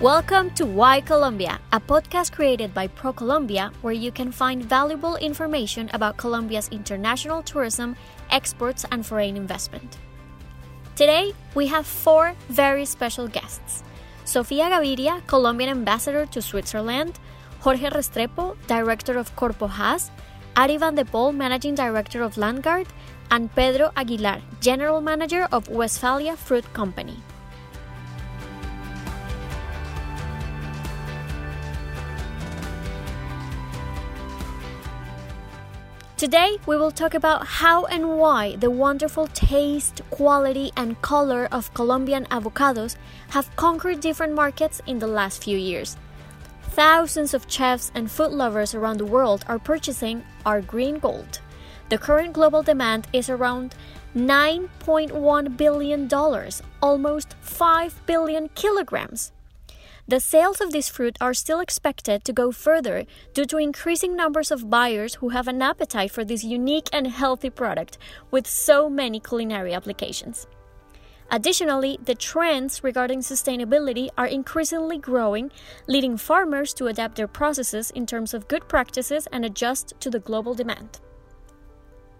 Welcome to Why Colombia, a podcast created by ProColombia where you can find valuable information about Colombia's international tourism, exports, and foreign investment. Today, we have four very special guests Sofia Gaviria, Colombian ambassador to Switzerland, Jorge Restrepo, director of Corpohass, Ari van de Pol, managing director of Landgard, and Pedro Aguilar, general manager of Westphalia Fruit Company. Today, we will talk about how and why the wonderful taste, quality, and color of Colombian avocados have conquered different markets in the last few years. Thousands of chefs and food lovers around the world are purchasing our green gold. The current global demand is around $9.1 billion, almost 5 billion kilograms. The sales of this fruit are still expected to go further due to increasing numbers of buyers who have an appetite for this unique and healthy product with so many culinary applications. Additionally, the trends regarding sustainability are increasingly growing, leading farmers to adapt their processes in terms of good practices and adjust to the global demand.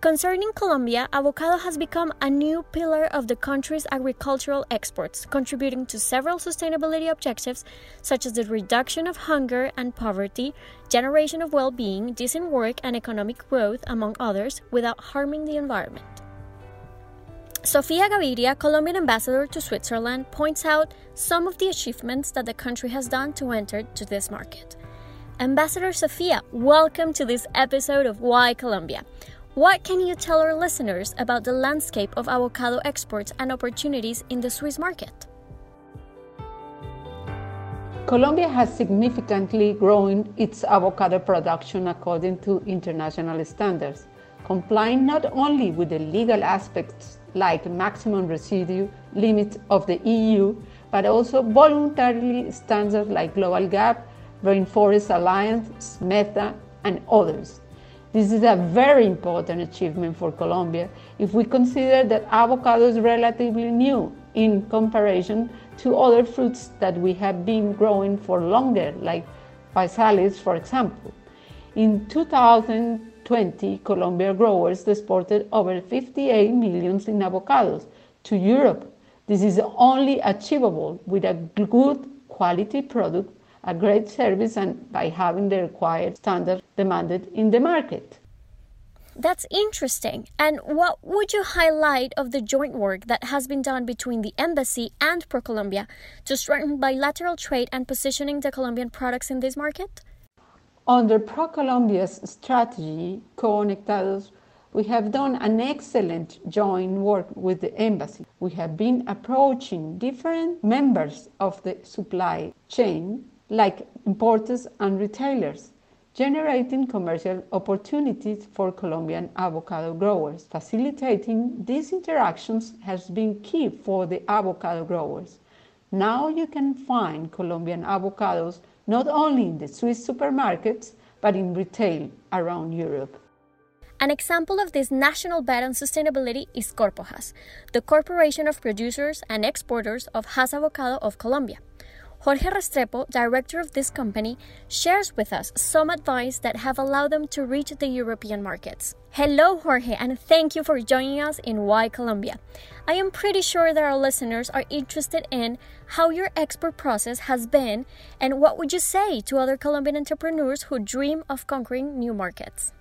Concerning Colombia, avocado has become a new pillar of the country's agricultural exports, contributing to several sustainability objectives such as the reduction of hunger and poverty, generation of well being, decent work, and economic growth, among others, without harming the environment. Sofia Gaviria, Colombian ambassador to Switzerland, points out some of the achievements that the country has done to enter to this market. Ambassador Sofia, welcome to this episode of Why Colombia. What can you tell our listeners about the landscape of avocado exports and opportunities in the Swiss market? Colombia has significantly grown its avocado production according to international standards, complying not only with the legal aspects like maximum residue limits of the EU, but also voluntarily standards like Global GAP, Rainforest Alliance, META, and others. This is a very important achievement for Colombia if we consider that avocado is relatively new in comparison to other fruits that we have been growing for longer, like physalis, for example. In 2020, Colombia growers exported over 58 millions in avocados to Europe. This is only achievable with a good quality product a great service and by having the required standard demanded in the market. That's interesting. And what would you highlight of the joint work that has been done between the embassy and ProColombia to strengthen bilateral trade and positioning the Colombian products in this market? Under ProColombia's strategy, Conectados, we have done an excellent joint work with the embassy. We have been approaching different members of the supply chain like importers and retailers, generating commercial opportunities for Colombian avocado growers. Facilitating these interactions has been key for the avocado growers. Now you can find Colombian avocados not only in the Swiss supermarkets, but in retail around Europe. An example of this national bet on sustainability is Corpohass, the corporation of producers and exporters of Hass avocado of Colombia. Jorge Restrepo, director of this company, shares with us some advice that have allowed them to reach the European markets. Hello, Jorge, and thank you for joining us in Why Colombia. I am pretty sure that our listeners are interested in how your export process has been and what would you say to other Colombian entrepreneurs who dream of conquering new markets?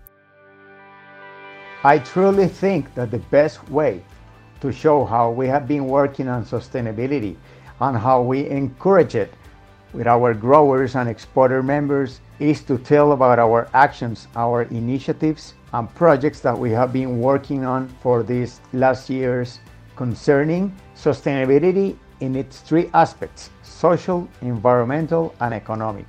I truly think that the best way to show how we have been working on sustainability and how we encourage it with our growers and exporter members is to tell about our actions, our initiatives, and projects that we have been working on for these last years concerning sustainability in its three aspects social, environmental, and economic.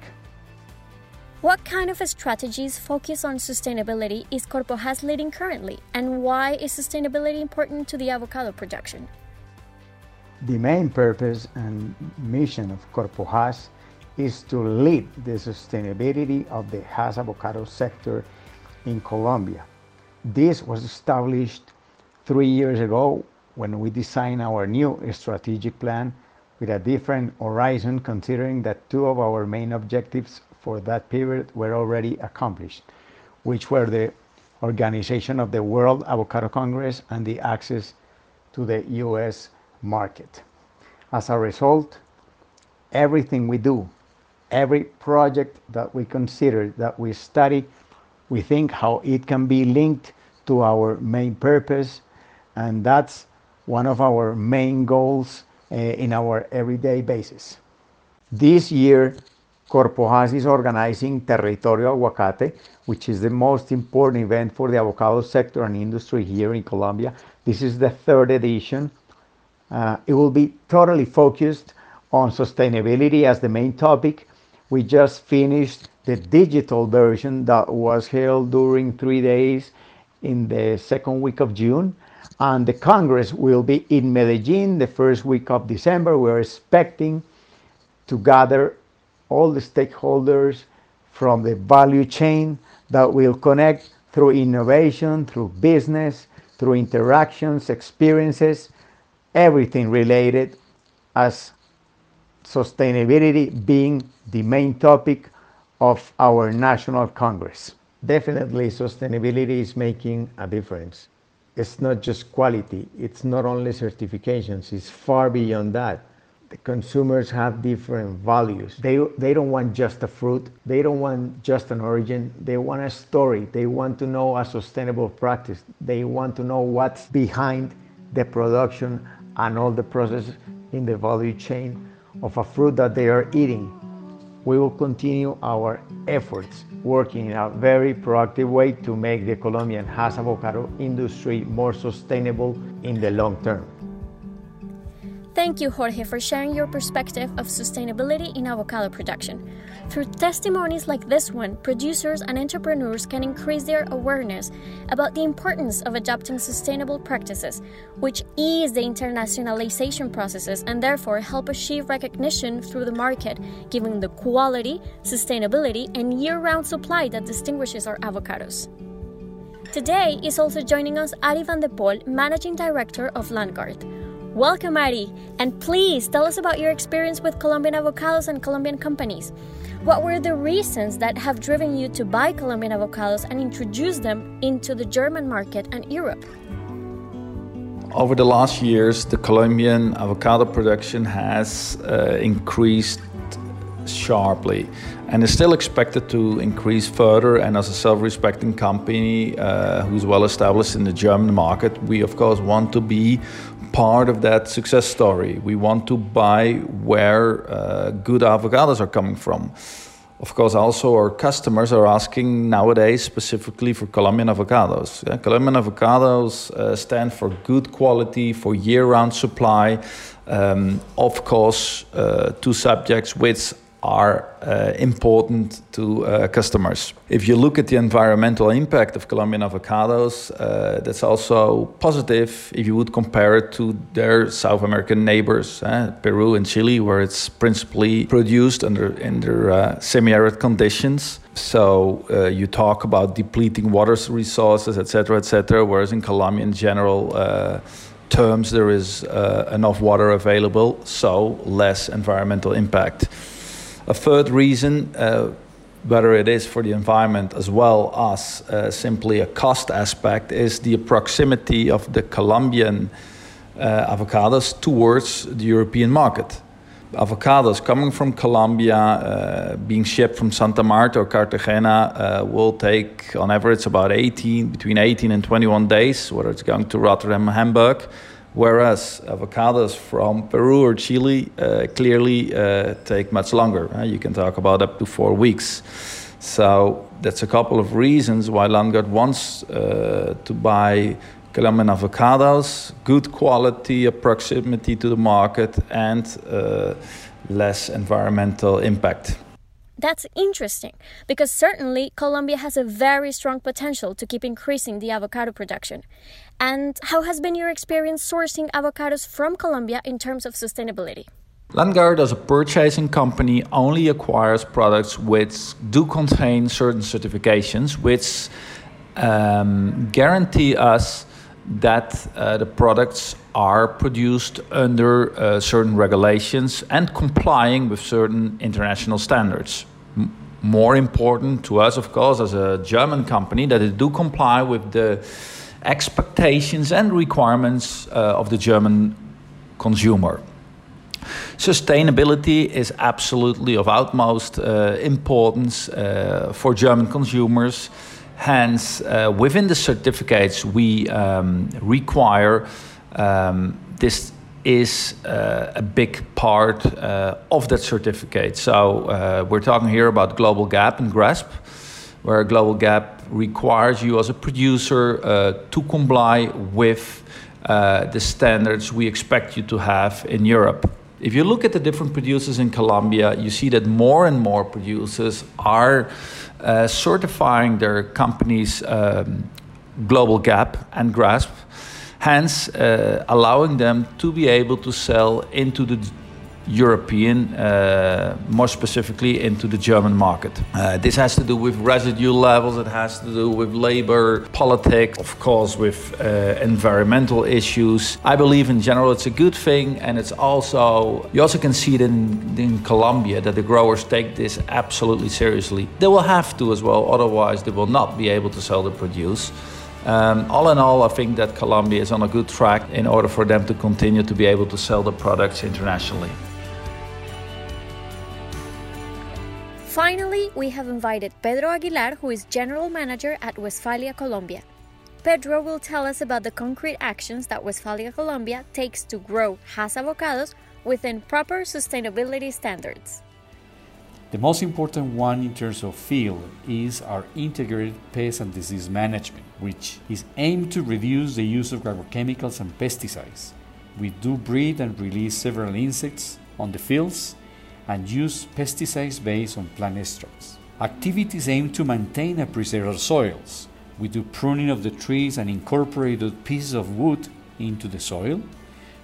What kind of strategies focus on sustainability is Corpohass leading currently, and why is sustainability important to the avocado production? The main purpose and mission of Corpohass is to lead the sustainability of the Hass avocado sector in Colombia. This was established three years ago when we designed our new strategic plan with a different horizon, considering that two of our main objectives for that period were already accomplished, which were the organization of the World Avocado Congress and the access to the US market. As a result, everything we do, every project that we consider, that we study, we think how it can be linked to our main purpose, and that's one of our main goals uh, in our everyday basis. This year, Corpohass is organizing Territorio Aguacate, which is the most important event for the avocado sector and industry here in Colombia. This is the third edition. Uh, it will be totally focused on sustainability as the main topic. We just finished the digital version that was held during three days in the second week of June. And the Congress will be in Medellin the first week of December. We're expecting to gather all the stakeholders from the value chain that will connect through innovation, through business, through interactions, experiences, everything related as sustainability being the main topic of our National Congress. Definitely, sustainability is making a difference. It's not just quality, it's not only certifications, it's far beyond that. The consumers have different values. They, they don't want just a fruit, they don't want just an origin, they want a story. They want to know a sustainable practice, they want to know what's behind the production and all the process in the value chain of a fruit that they are eating. We will continue our efforts working in a very proactive way to make the Colombian Hass avocado industry more sustainable in the long term. Thank you, Jorge, for sharing your perspective of sustainability in avocado production. Through testimonies like this one, producers and entrepreneurs can increase their awareness about the importance of adopting sustainable practices, which ease the internationalization processes and therefore help achieve recognition through the market, given the quality, sustainability, and year round supply that distinguishes our avocados. Today is also joining us Ari van de Pol, Managing Director of Landgard. Welcome, Ari, and please tell us about your experience with Colombian avocados and Colombian companies. What were the reasons that have driven you to buy Colombian avocados and introduce them into the German market and Europe? Over the last years, the Colombian avocado production has uh, increased sharply and is still expected to increase further. And as a self respecting company uh, who's well established in the German market, we of course want to be part of that success story. We want to buy where uh, good avocados are coming from. Of course, also our customers are asking nowadays specifically for Colombian avocados. Yeah, Colombian avocados uh, stand for good quality, for year round supply. Um, of course, uh, two subjects which are uh, important to uh, customers. If you look at the environmental impact of Colombian avocados, uh, that's also positive if you would compare it to their South American neighbors, eh, Peru and Chile, where it's principally produced under, under uh, semi-arid conditions. So uh, you talk about depleting water resources, etc., etc., whereas in Colombia, in general, uh, terms, there is enough water available, so less environmental impact. A third reason, uh, whether it is for the environment as well as uh, simply a cost aspect, is the proximity of the Colombian uh, avocados towards the European market. Avocados coming from Colombia, uh, being shipped from Santa Marta or Cartagena, uh, will take on average about 18, between 18 and 21 days, whether it's going to Rotterdam, or Hamburg whereas avocados from Peru or Chile uh, clearly uh, take much longer. Uh, you can talk about up to four weeks. So that's a couple of reasons why Landgard wants uh, to buy Colombian avocados, good quality, a proximity to the market, and uh, less environmental impact. That's interesting because certainly Colombia has a very strong potential to keep increasing the avocado production. And how has been your experience sourcing avocados from Colombia in terms of sustainability? Landgard, as a purchasing company, only acquires products which do contain certain certifications which um, guarantee us that uh, the products are produced under uh, certain regulations and complying with certain international standards. M- more important to us, of course, as a German company, that it do comply with the expectations and requirements uh, of the German consumer. Sustainability is absolutely of utmost uh, importance uh, for German consumers. Hence, uh, within the certificates we um, require, um, this is uh, a big part uh, of that certificate. So, uh, we're talking here about Global Gap and GRASP, where Global Gap requires you as a producer to comply with the standards we expect you to have in Europe. If you look at the different producers in Colombia, you see that more and more producers are uh, certifying their company's um, global gap and GRASP, hence uh, allowing them to be able to sell into the European, uh, more specifically into the German market. Uh, this has to do with residue levels, it has to do with labor politics, of course, with uh, environmental issues. I believe in general it's a good thing, and it's also, you also can see it in, in Colombia that the growers take this absolutely seriously. They will have to as well, otherwise, they will not be able to sell the produce. Um, all in all, I think that Colombia is on a good track in order for them to continue to be able to sell the products internationally. Finally, we have invited Pedro Aguilar, who is General Manager at Westphalia Colombia. Pedro will tell us about the concrete actions that Westphalia Colombia takes to grow Hass avocados within proper sustainability standards. The most important one in terms of field is our integrated pest and disease management, which is aimed to reduce the use of agrochemicals and pesticides. We do breed and release several insects on the fields and use pesticides based on plant extracts. Activities aim to maintain and preserve our soils. We do pruning of the trees and incorporate pieces of wood into the soil.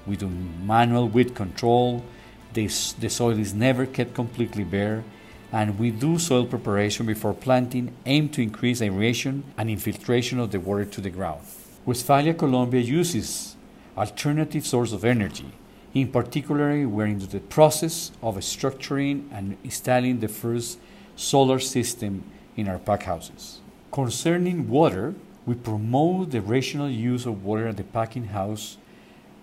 We do manual weed control. This, the soil is never kept completely bare. And we do soil preparation before planting, aim to increase aeration and infiltration of the water to the ground. Westphalia Colombia uses alternative source of energy in particular, we're into the process of structuring and installing the first solar system in our pack houses. Concerning water, we promote the rational use of water at the packing house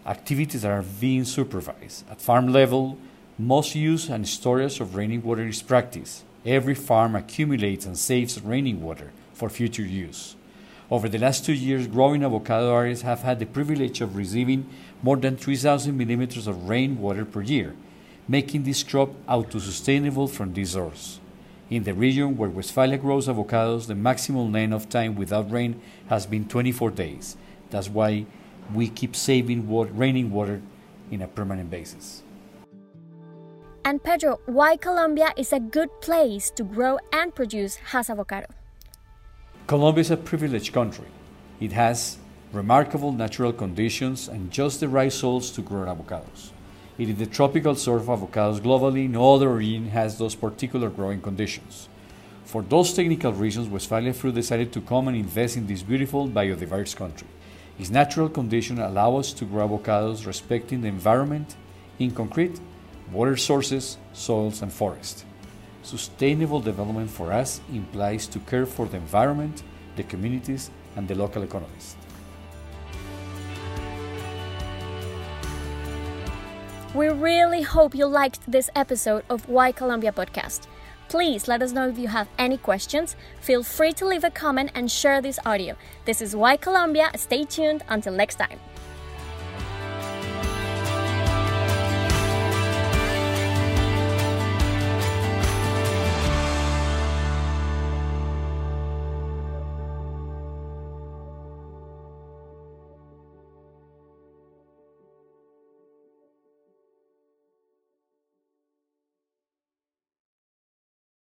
activities that are being supervised. At farm level, most use and storage of raining water is practiced. Every farm accumulates and saves raining water for future use. Over the last two years, growing avocado areas have had the privilege of receiving more than 3,000 millimeters of rainwater per year, making this crop auto-sustainable from this source. In the region where Westphalia grows avocados, the maximum length of time without rain has been 24 days. That's why we keep saving water, raining water in a permanent basis. And Pedro, why Colombia is a good place to grow and produce Hass avocado? Colombia is a privileged country. It has remarkable natural conditions, and just the right soils to grow avocados. It is the tropical source of avocados globally. No other region has those particular growing conditions. For those technical reasons, Westphalia Fruit decided to come and invest in this beautiful biodiverse country. Its natural conditions allow us to grow avocados respecting the environment in concrete, water sources, soils, and forest. Sustainable development for us implies to care for the environment, the communities, and the local economies. We really hope you liked this episode of Why Colombia podcast. Please let us know if you have any questions. Feel free to leave a comment and share this audio. This is Why Colombia. Stay tuned until next time.